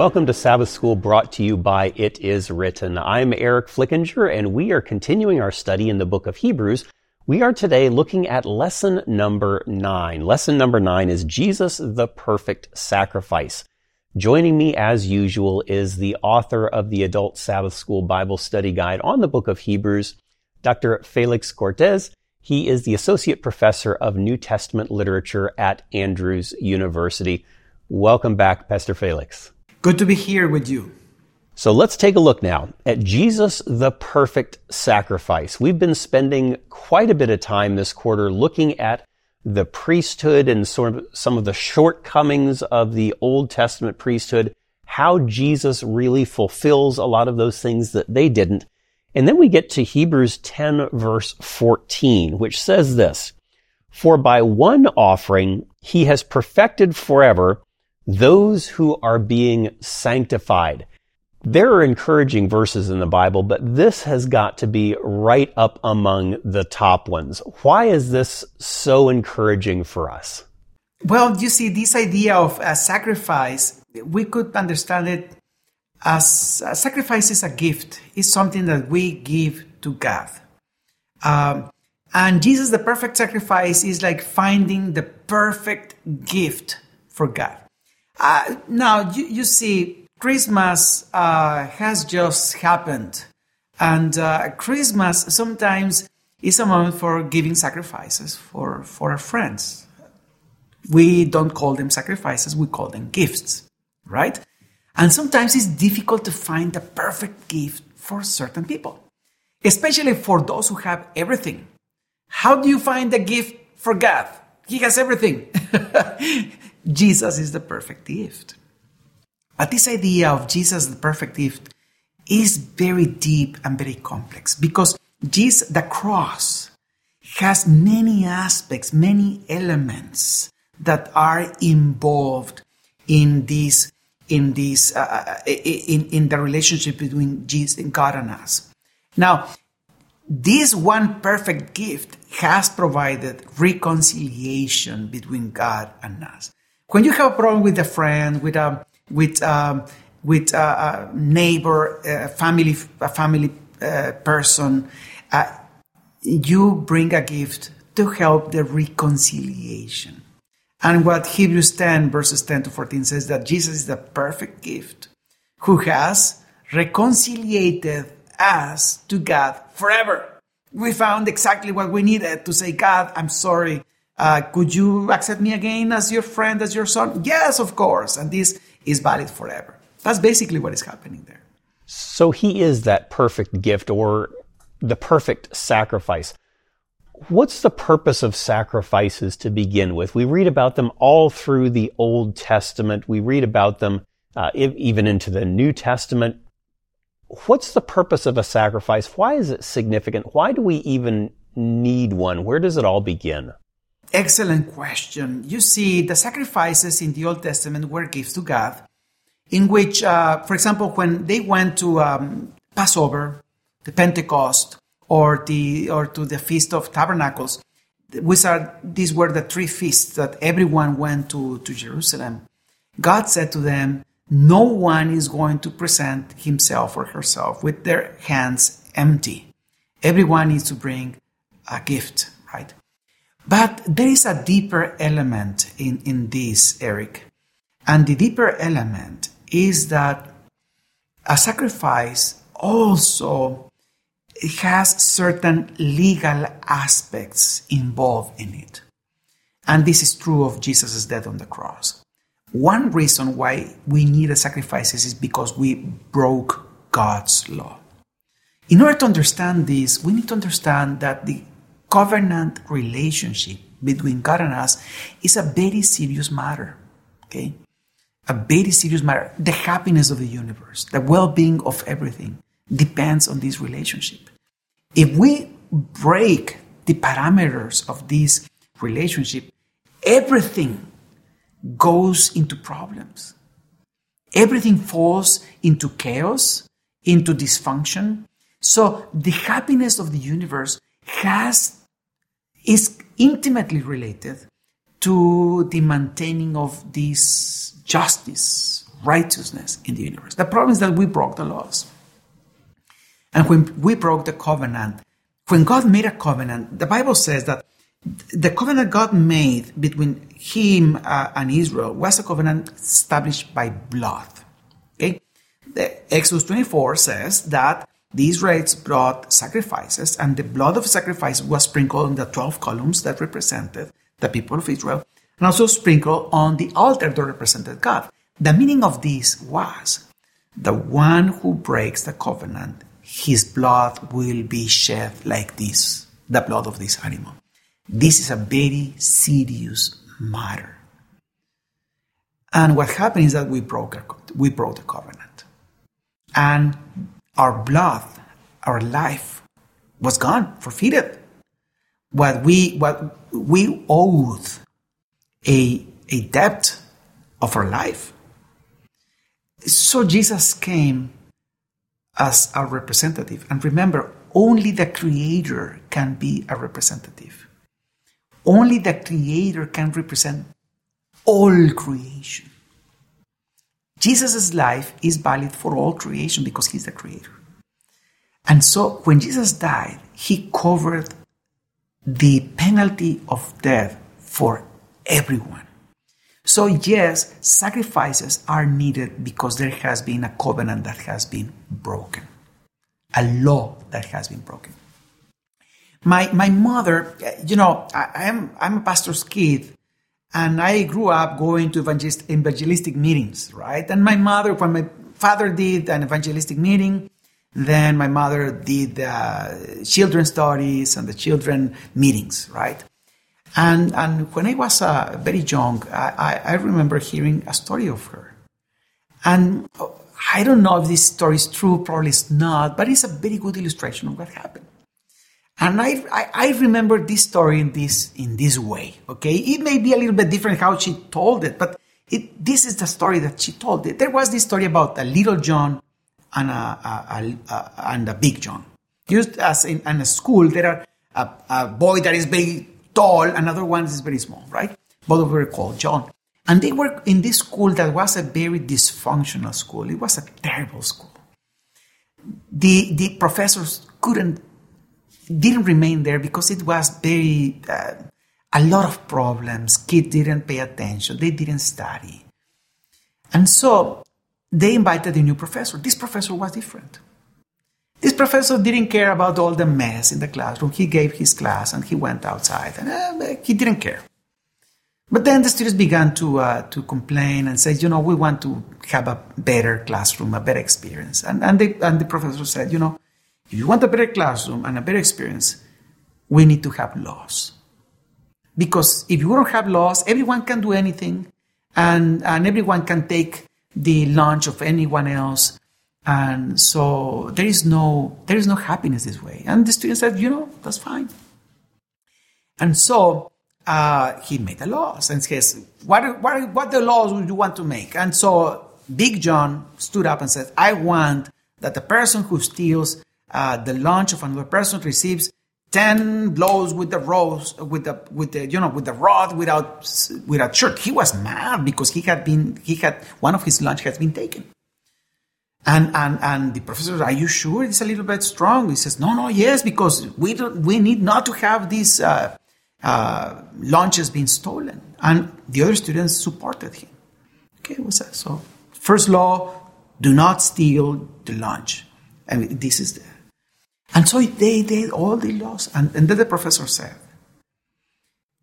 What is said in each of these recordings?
Welcome to Sabbath School brought to you by It Is Written. I'm Eric Flickinger and we are continuing our study in the book of Hebrews. We are today looking at lesson number nine. Lesson number nine is Jesus the perfect sacrifice. Joining me as usual is the author of the Adult Sabbath School Bible Study Guide on the book of Hebrews, Dr. Felix Cortez. He is the Associate Professor of New Testament Literature at Andrews University. Welcome back, Pastor Felix. Good to be here with you. So let's take a look now at Jesus, the perfect sacrifice. We've been spending quite a bit of time this quarter looking at the priesthood and sort of some of the shortcomings of the Old Testament priesthood, how Jesus really fulfills a lot of those things that they didn't. And then we get to Hebrews 10 verse 14, which says this, For by one offering he has perfected forever those who are being sanctified. There are encouraging verses in the Bible, but this has got to be right up among the top ones. Why is this so encouraging for us? Well, you see, this idea of a sacrifice, we could understand it as sacrifice is a gift, it's something that we give to God. Um, and Jesus, the perfect sacrifice, is like finding the perfect gift for God. Uh, now, you, you, see, Christmas uh, has just happened. And uh, Christmas sometimes is a moment for giving sacrifices for, for our friends. We don't call them sacrifices, we call them gifts, right? And sometimes it's difficult to find the perfect gift for certain people, especially for those who have everything. How do you find a gift for God? He has everything. Jesus is the perfect gift. But this idea of Jesus, the perfect gift, is very deep and very complex because Jesus, the cross has many aspects, many elements that are involved in this, in this, uh, uh in, in the relationship between Jesus and God and us. Now, this one perfect gift has provided reconciliation between God and us. When you have a problem with a friend, with a with um, with a, a neighbor, a family, a family uh, person, uh, you bring a gift to help the reconciliation. And what Hebrews 10 verses 10 to 14 says that Jesus is the perfect gift who has reconciliated us to God forever. We found exactly what we needed to say, God, I'm sorry. Uh, could you accept me again as your friend, as your son? Yes, of course. And this is valid forever. That's basically what is happening there. So he is that perfect gift or the perfect sacrifice. What's the purpose of sacrifices to begin with? We read about them all through the Old Testament. We read about them uh, even into the New Testament. What's the purpose of a sacrifice? Why is it significant? Why do we even need one? Where does it all begin? Excellent question. You see, the sacrifices in the Old Testament were gifts to God, in which, uh, for example, when they went to um, Passover, the Pentecost, or the or to the Feast of Tabernacles, which are these were the three feasts that everyone went to to Jerusalem. God said to them, "No one is going to present himself or herself with their hands empty. Everyone needs to bring a gift, right?" But there is a deeper element in, in this, Eric. And the deeper element is that a sacrifice also has certain legal aspects involved in it. And this is true of Jesus' death on the cross. One reason why we need a sacrifices is because we broke God's law. In order to understand this, we need to understand that the covenant relationship between God and us is a very serious matter. Okay? A very serious matter. The happiness of the universe, the well being of everything depends on this relationship. If we break the parameters of this relationship, everything goes into problems. Everything falls into chaos, into dysfunction. So the happiness of the universe has is intimately related to the maintaining of this justice righteousness in the universe. The problem is that we broke the laws. And when we broke the covenant, when God made a covenant, the Bible says that the covenant God made between Him uh, and Israel was a covenant established by blood. Okay, the Exodus 24 says that the rites brought sacrifices, and the blood of sacrifice was sprinkled on the 12 columns that represented the people of Israel, and also sprinkled on the altar that represented God. The meaning of this was the one who breaks the covenant, his blood will be shed like this, the blood of this animal. This is a very serious matter. And what happened is that we broke, we broke the covenant. And our blood, our life was gone, forfeited. What we, what we owed a, a debt of our life. So Jesus came as our representative. And remember, only the Creator can be a representative. Only the Creator can represent all creation. Jesus' life is valid for all creation because He's the Creator. And so when Jesus died, He covered the penalty of death for everyone. So, yes, sacrifices are needed because there has been a covenant that has been broken, a law that has been broken. My, my mother, you know, I, am I'm, I'm a pastor's kid, and I grew up going to evangelist, evangelistic meetings, right? And my mother, when my father did an evangelistic meeting, then my mother did uh, children studies and the children meetings, right? And, and when I was uh, very young, I, I, remember hearing a story of her. And I don't know if this story is true, probably it's not, but it's a very good illustration of what happened. And I, I, I, remember this story in this, in this way, okay? It may be a little bit different how she told it, but it, this is the story that she told. There was this story about a little John and a, a, a and a big John. Just as in, in a school, there are a, a boy that is very tall, another one is very small, right? Both of them were called John. And they were in this school that was a very dysfunctional school. It was a terrible school. The, the professors couldn't, didn't remain there because it was very, uh, a lot of problems. Kids didn't pay attention. They didn't study. And so they invited a new professor. This professor was different. This professor didn't care about all the mess in the classroom. He gave his class and he went outside, and uh, he didn't care. But then the students began to uh, to complain and say, you know, we want to have a better classroom, a better experience. And and, they, and the professor said, you know, if you want a better classroom and a better experience, we need to have laws. Because if you don't have laws, everyone can do anything, and and everyone can take the lunch of anyone else and so there is no there is no happiness this way. And the student said, you know, that's fine. And so uh, he made the laws and says, what, what, what the laws would you want to make? And so Big John stood up and said, I want that the person who steals uh, the lunch of another person receives 10 blows with the rose with the with the you know with the rod without without shirt he was mad because he had been he had one of his lunch had been taken and, and, and the professor, are you sure it's a little bit strong? He says, no, no, yes, because we don't, we need not to have these uh, uh, launches being stolen. And the other students supported him. Okay, what's that? So, first law, do not steal the lunch. And this is the, and so they did all the laws. And, and then the professor said,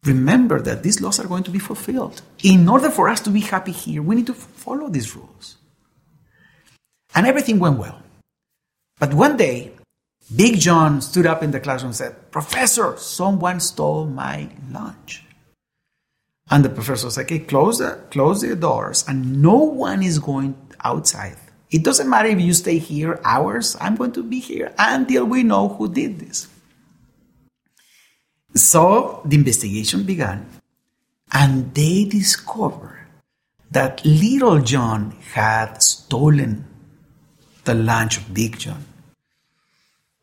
remember that these laws are going to be fulfilled. In order for us to be happy here, we need to follow these rules. And everything went well. But one day, Big John stood up in the classroom and said, Professor, someone stole my lunch. And the professor said, okay, close the, close the doors and no one is going outside. It doesn't matter if you stay here hours, I'm going to be here until we know who did this. So the investigation began and they discovered that little John had stolen the lunch of Big John.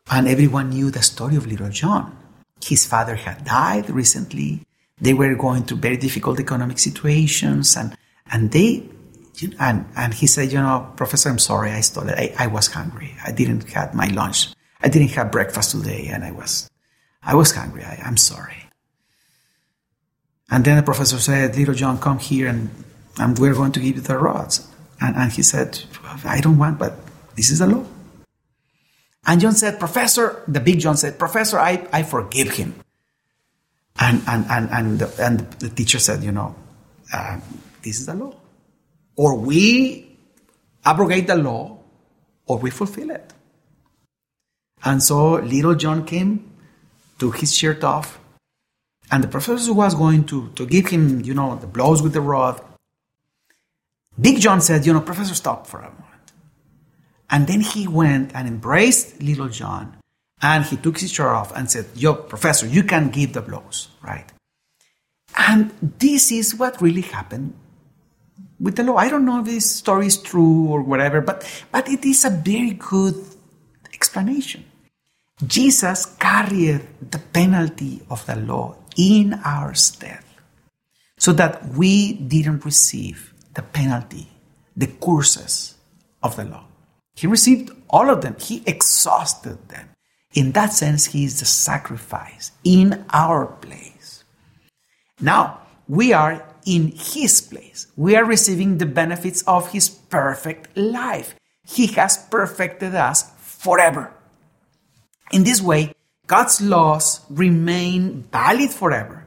And everyone knew the story of Little John. His father had died recently. They were going through very difficult economic situations and, and they, and, and he said, you know, Professor, I'm sorry, I stole it. I, I was hungry. I didn't have my lunch. I didn't have breakfast today, and I was, I was hungry. I, I'm sorry. And then the professor said, Little John, come here and, and we're going to give you the rods. And, and he said, I don't want, but this is the law. And John said, Professor, the big John said, Professor, I, I forgive him. And, and, and, and, the, and the teacher said, You know, uh, this is the law. Or we abrogate the law, or we fulfill it. And so little John came, took his shirt off, and the professor was going to, to give him, you know, the blows with the rod. Big John said, You know, Professor, stop for a moment. And then he went and embraced little John and he took his shirt off and said, Yo, professor, you can give the blows, right? And this is what really happened with the law. I don't know if this story is true or whatever, but, but it is a very good explanation. Jesus carried the penalty of the law in our stead so that we didn't receive the penalty, the curses of the law. He received all of them, he exhausted them. In that sense, he is the sacrifice in our place. Now, we are in his place. We are receiving the benefits of his perfect life. He has perfected us forever. In this way, God's laws remain valid forever,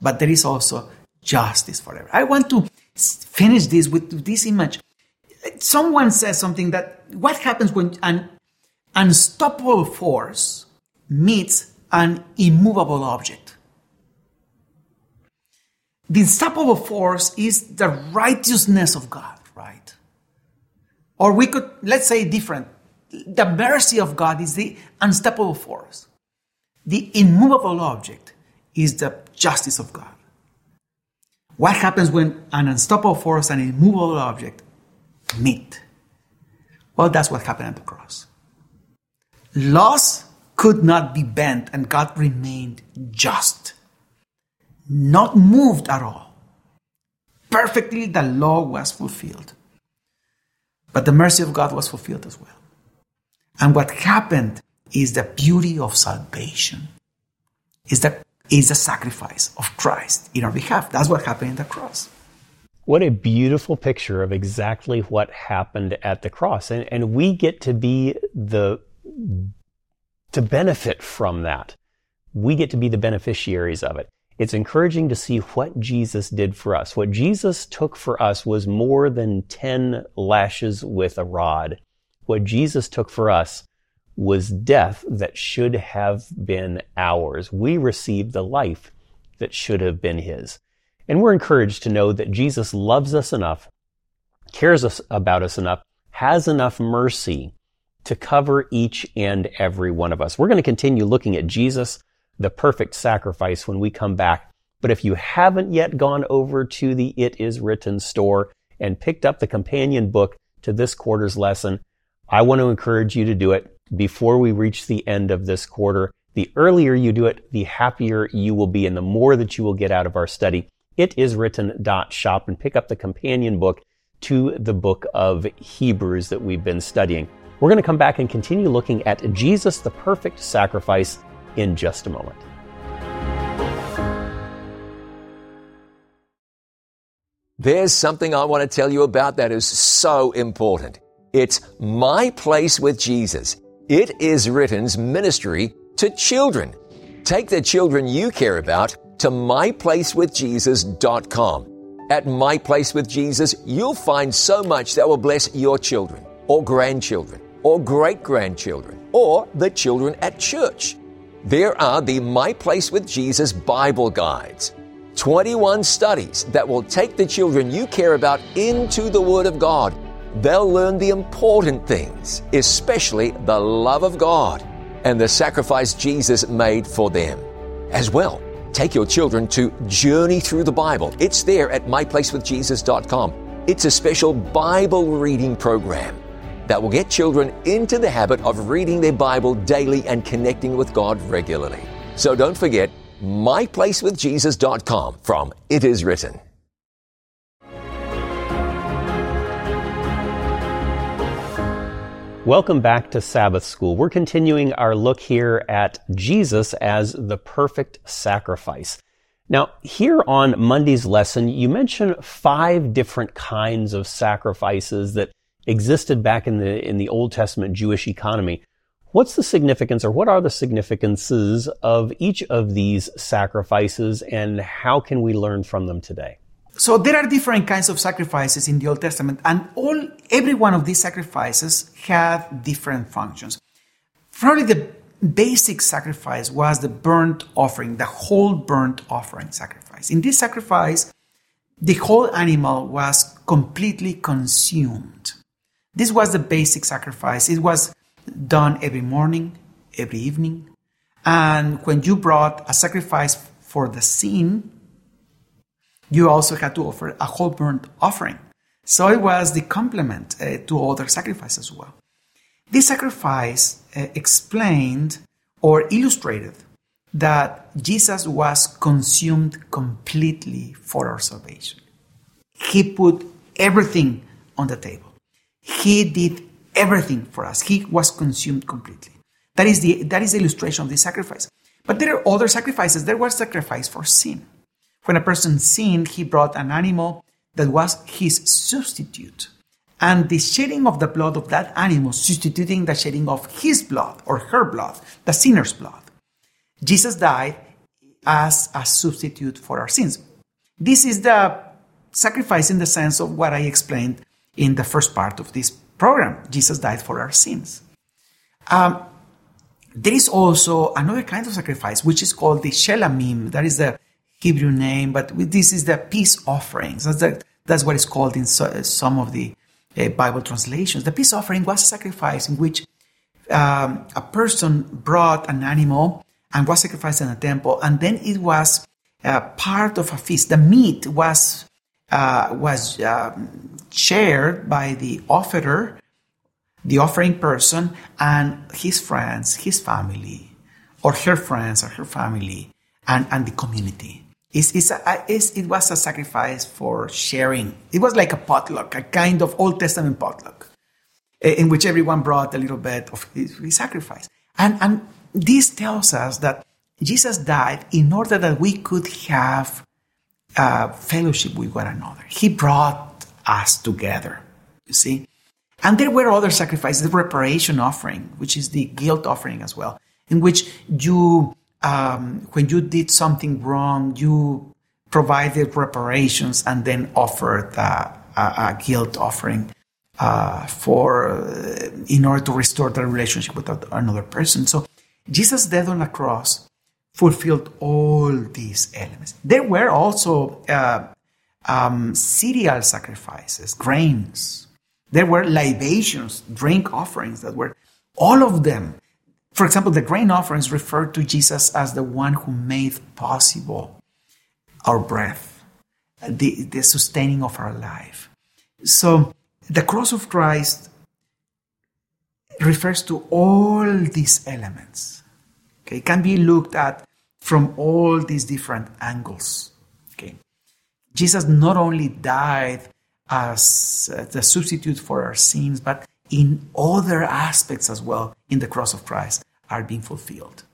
but there is also justice forever. I want to finish this with this image. Someone says something that what happens when an unstoppable force meets an immovable object? The unstoppable force is the righteousness of God, right? Or we could, let's say different. The mercy of God is the unstoppable force. The immovable object is the justice of God. What happens when an unstoppable force and an immovable object meet? Well, that's what happened at the cross. Laws could not be bent, and God remained just, not moved at all. Perfectly, the law was fulfilled. But the mercy of God was fulfilled as well. And what happened is the beauty of salvation, is the, is the sacrifice of Christ in our behalf. That's what happened in the cross. What a beautiful picture of exactly what happened at the cross. And, and we get to be the, to benefit from that. We get to be the beneficiaries of it. It's encouraging to see what Jesus did for us. What Jesus took for us was more than 10 lashes with a rod. What Jesus took for us was death that should have been ours. We received the life that should have been his. And we're encouraged to know that Jesus loves us enough, cares us about us enough, has enough mercy to cover each and every one of us. We're going to continue looking at Jesus, the perfect sacrifice, when we come back. But if you haven't yet gone over to the It Is Written store and picked up the companion book to this quarter's lesson, I want to encourage you to do it before we reach the end of this quarter. The earlier you do it, the happier you will be and the more that you will get out of our study. It is written shop and pick up the companion book to the book of Hebrews that we've been studying. We're going to come back and continue looking at Jesus, the perfect sacrifice, in just a moment. There's something I want to tell you about that is so important. It's My Place with Jesus. It is Written's ministry to children. Take the children you care about to myplacewithjesus.com. At My Place with Jesus, you'll find so much that will bless your children or grandchildren or great grandchildren, or the children at church. There are the My Place with Jesus Bible Guides. 21 studies that will take the children you care about into the Word of God. They'll learn the important things, especially the love of God and the sacrifice Jesus made for them. As well, take your children to Journey Through the Bible. It's there at myplacewithjesus.com. It's a special Bible reading program that will get children into the habit of reading their Bible daily and connecting with God regularly. So don't forget myplacewithjesus.com from It Is Written. Welcome back to Sabbath School. We're continuing our look here at Jesus as the perfect sacrifice. Now, here on Monday's lesson, you mentioned five different kinds of sacrifices that existed back in the, in the Old Testament Jewish economy. What's the significance or what are the significances of each of these sacrifices and how can we learn from them today? So there are different kinds of sacrifices in the Old Testament, and all every one of these sacrifices had different functions. Probably the basic sacrifice was the burnt offering, the whole burnt offering sacrifice. In this sacrifice, the whole animal was completely consumed. This was the basic sacrifice. It was done every morning, every evening. And when you brought a sacrifice for the sin, you also had to offer a whole burnt offering. So it was the complement uh, to other sacrifices as well. This sacrifice uh, explained or illustrated that Jesus was consumed completely for our salvation. He put everything on the table. He did everything for us. He was consumed completely. That is the that is the illustration of the sacrifice. But there are other sacrifices. There was sacrifice for sin. When a person sinned, he brought an animal that was his substitute. And the shedding of the blood of that animal substituting the shedding of his blood or her blood, the sinner's blood. Jesus died as a substitute for our sins. This is the sacrifice in the sense of what I explained in the first part of this program. Jesus died for our sins. Um, there is also another kind of sacrifice, which is called the shelamim. That is the Hebrew name, but this is the peace offerings. That's, the, that's what it's called in so, some of the uh, Bible translations. The peace offering was a sacrifice in which um, a person brought an animal and was sacrificed in a temple, and then it was uh, part of a feast. The meat was uh, was um, shared by the offerer, the offering person, and his friends, his family, or her friends or her family, and, and the community. It's, it's a, it's, it was a sacrifice for sharing. It was like a potluck, a kind of Old Testament potluck, eh, in which everyone brought a little bit of his, his sacrifice. And, and this tells us that Jesus died in order that we could have uh, fellowship with one another. He brought us together, you see. And there were other sacrifices, the reparation offering, which is the guilt offering as well, in which you um, when you did something wrong, you provided reparations and then offered a, a, guilt offering uh, for uh, in order to restore the relationship with another person. So Jesus' death on the cross fulfilled all these elements. There were also uh, um, cereal sacrifices, grains. There were libations, drink offerings that were all of them for example, the grain offerings referred to Jesus as the one who made possible our breath, the, the sustaining of our life. So the cross of Christ refers to all these elements. Okay, it can be looked at from all these different angles. Okay, Jesus not only died as uh, the substitute for our sins, but in other aspects as well in the cross of Christ are being fulfilled.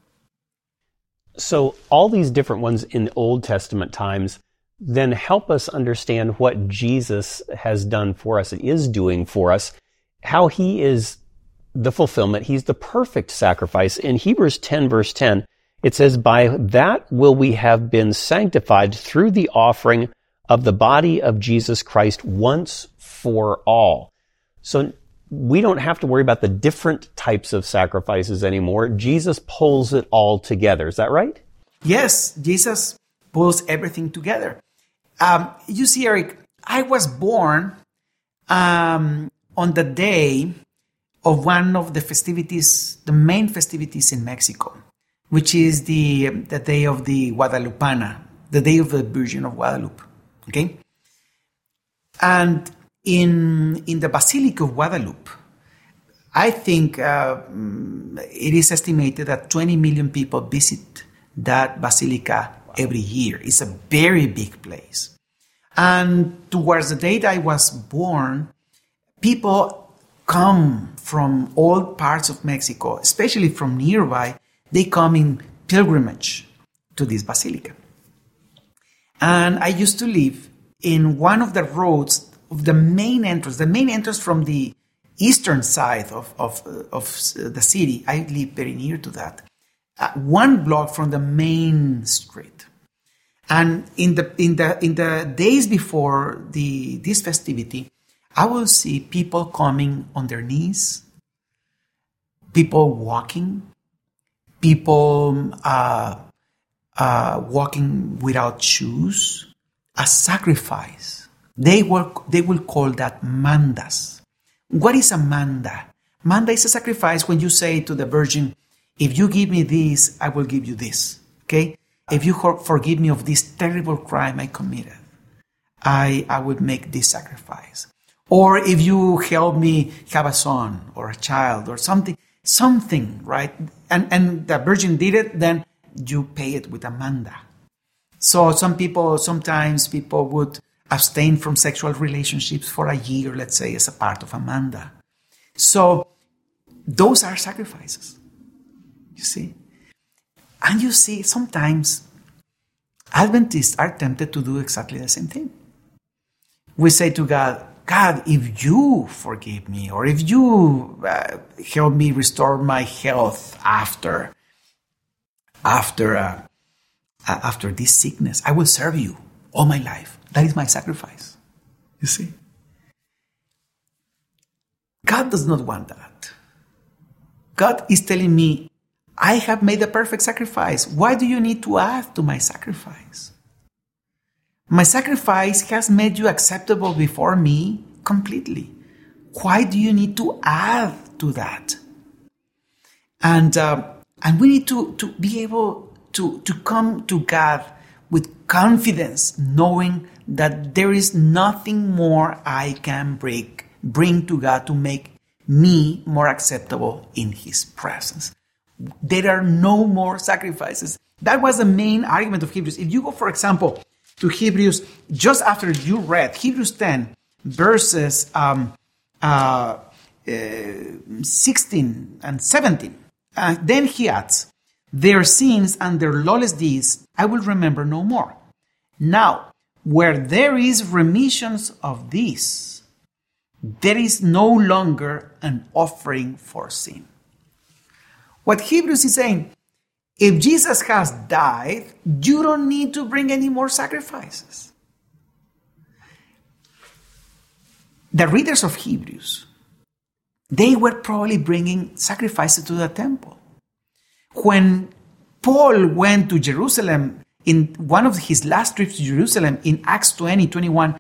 So, all these different ones in Old Testament times then help us understand what Jesus has done for us and is doing for us, how he is the fulfillment. He's the perfect sacrifice. In Hebrews 10, verse 10, it says, By that will we have been sanctified through the offering of the body of Jesus Christ once for all. So we don't have to worry about the different types of sacrifices anymore. Jesus pulls it all together. Is that right? Yes, Jesus pulls everything together. Um, you see, Eric, I was born um, on the day of one of the festivities, the main festivities in Mexico, which is the, the day of the Guadalupana, the day of the Virgin of Guadalupe. Okay? And in, in the Basilica of Guadalupe, I think uh, it is estimated that 20 million people visit that basilica every year. It's a very big place. And towards the date I was born, people come from all parts of Mexico, especially from nearby, they come in pilgrimage to this basilica. And I used to live in one of the roads of the main entrance, the main entrance from the eastern side of, of, of the city. I live very near to that. Uh, one block from the main street. And in the in the in the days before the this festivity, I will see people coming on their knees, people walking, people uh, uh, walking without shoes, a sacrifice. They will, they will call that mandas. What is a manda? Manda is a sacrifice when you say to the Virgin, if you give me this, I will give you this. Okay? If you forgive me of this terrible crime I committed, I, I would make this sacrifice. Or if you help me have a son or a child or something, something, right? And, and the Virgin did it, then you pay it with a manda. So some people, sometimes people would abstain from sexual relationships for a year, let's say, as a part of a manda. So those are sacrifices. You see? And you see, sometimes Adventists are tempted to do exactly the same thing. We say to God, God, if you forgive me, or if you uh, help me restore my health after after uh, after this sickness, I will serve you all my life. That is my sacrifice. You see, God does not want that. God is telling me, I have made a perfect sacrifice. Why do you need to add to my sacrifice? My sacrifice has made you acceptable before me completely. Why do you need to add to that? And, uh, and we need to, to be able to, to come to God with confidence, knowing that there is nothing more I can bring, bring to God to make me more acceptable in His presence. There are no more sacrifices. That was the main argument of Hebrews. If you go, for example, to Hebrews just after you read Hebrews 10, verses um, uh, uh, 16 and 17, uh, then he adds, Their sins and their lawless deeds I will remember no more. Now, where there is remissions of these, there is no longer an offering for sin. What Hebrews is saying, if Jesus has died, you don't need to bring any more sacrifices. The readers of Hebrews, they were probably bringing sacrifices to the temple. When Paul went to Jerusalem in one of his last trips to Jerusalem in Acts 20, 21,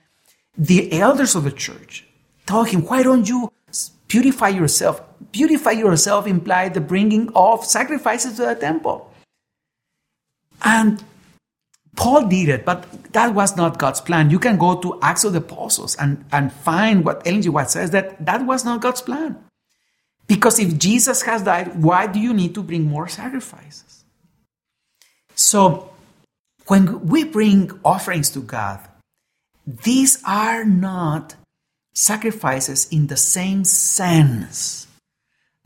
the elders of the church told him, Why don't you purify yourself? Purify yourself implied the bringing of sacrifices to the temple. And Paul did it, but that was not God's plan. You can go to Acts of the Apostles and, and find what Ellen G. White says that that was not God's plan. Because if Jesus has died, why do you need to bring more sacrifices? So, when we bring offerings to God, these are not sacrifices in the same sense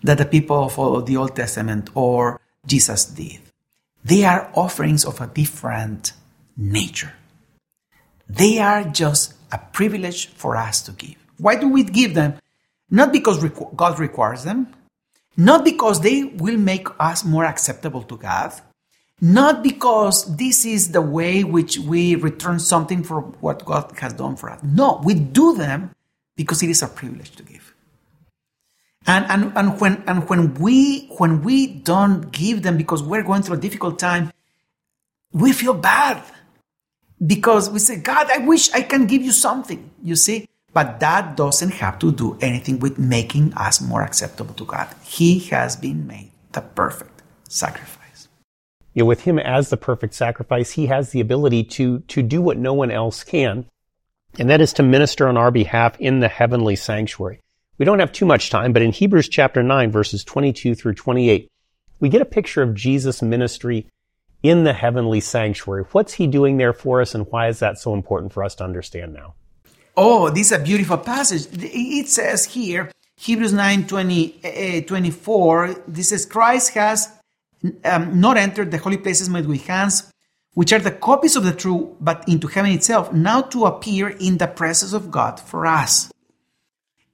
that the people of the Old Testament or Jesus did. They are offerings of a different nature. They are just a privilege for us to give. Why do we give them? Not because God requires them, not because they will make us more acceptable to God, not because this is the way which we return something for what God has done for us. No, we do them because it is a privilege to give. And, and, and when and when we when we don't give them because we're going through a difficult time, we feel bad because we say, God, I wish I can give you something, you see? But that doesn't have to do anything with making us more acceptable to God. He has been made the perfect sacrifice. You know, with him as the perfect sacrifice, he has the ability to, to do what no one else can, and that is to minister on our behalf in the heavenly sanctuary. We don't have too much time, but in Hebrews chapter 9, verses 22 through 28, we get a picture of Jesus' ministry in the heavenly sanctuary. What's he doing there for us, and why is that so important for us to understand now? Oh, this is a beautiful passage. It says here, Hebrews 9 20, uh, 24, this says, Christ has um, not entered the holy places made with hands, which are the copies of the true, but into heaven itself, now to appear in the presence of God for us.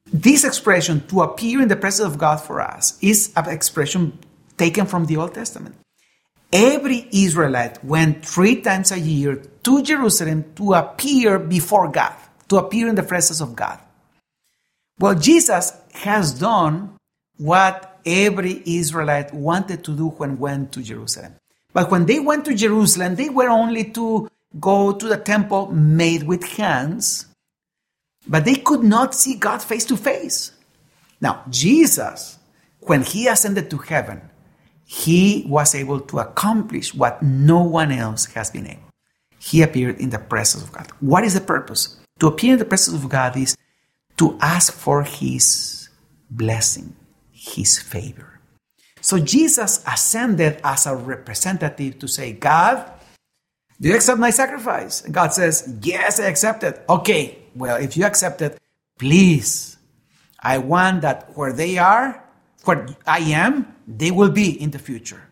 This expression, to appear in the presence of God for us, is an expression taken from the Old Testament. Every Israelite went three times a year to Jerusalem to appear before God, to appear in the presence of God. Well, Jesus has done what every Israelite wanted to do when went to Jerusalem. But when they went to Jerusalem, they were only to go to the temple made with hands, but they could not see God face to face. Now, Jesus, when he ascended to heaven, he was able to accomplish what no one else has been able. He appeared in the presence of God. What is the purpose? To appear in the presence of God is to ask for his blessing, his favor. So Jesus ascended as a representative to say, God, do you accept my sacrifice? And God says, Yes, I accept it. Okay, well, if you accept it, please, I want that where they are, where I am, they will be in the future.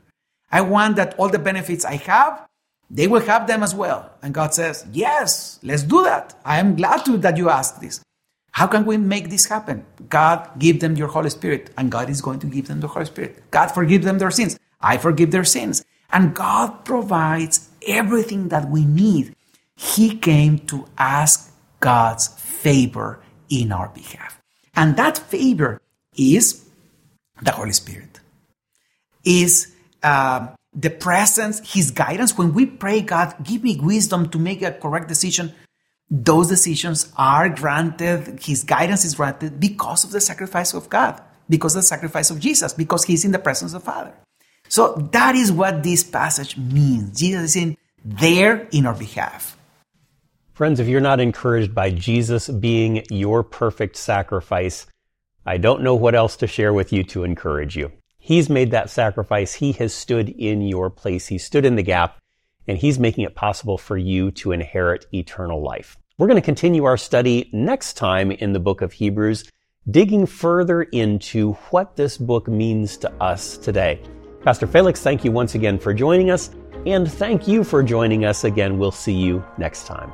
I want that all the benefits I have, they will have them as well. And God says, Yes, let's do that. I am glad to that you asked this. How can we make this happen? God, give them your Holy Spirit, and God is going to give them the Holy Spirit. God, forgive them their sins. I forgive their sins. And God provides everything that we need. He came to ask God's favor in our behalf. And that favor is the Holy Spirit, is uh, the presence, His guidance. When we pray, God, give me wisdom to make a correct decision, those decisions are granted, his guidance is granted because of the sacrifice of God, because of the sacrifice of Jesus, because he's in the presence of the Father. So that is what this passage means. Jesus is in there in our behalf. Friends, if you're not encouraged by Jesus being your perfect sacrifice, I don't know what else to share with you to encourage you. He's made that sacrifice. He has stood in your place. He stood in the gap and he's making it possible for you to inherit eternal life. We're going to continue our study next time in the book of Hebrews, digging further into what this book means to us today. Pastor Felix, thank you once again for joining us, and thank you for joining us again. We'll see you next time.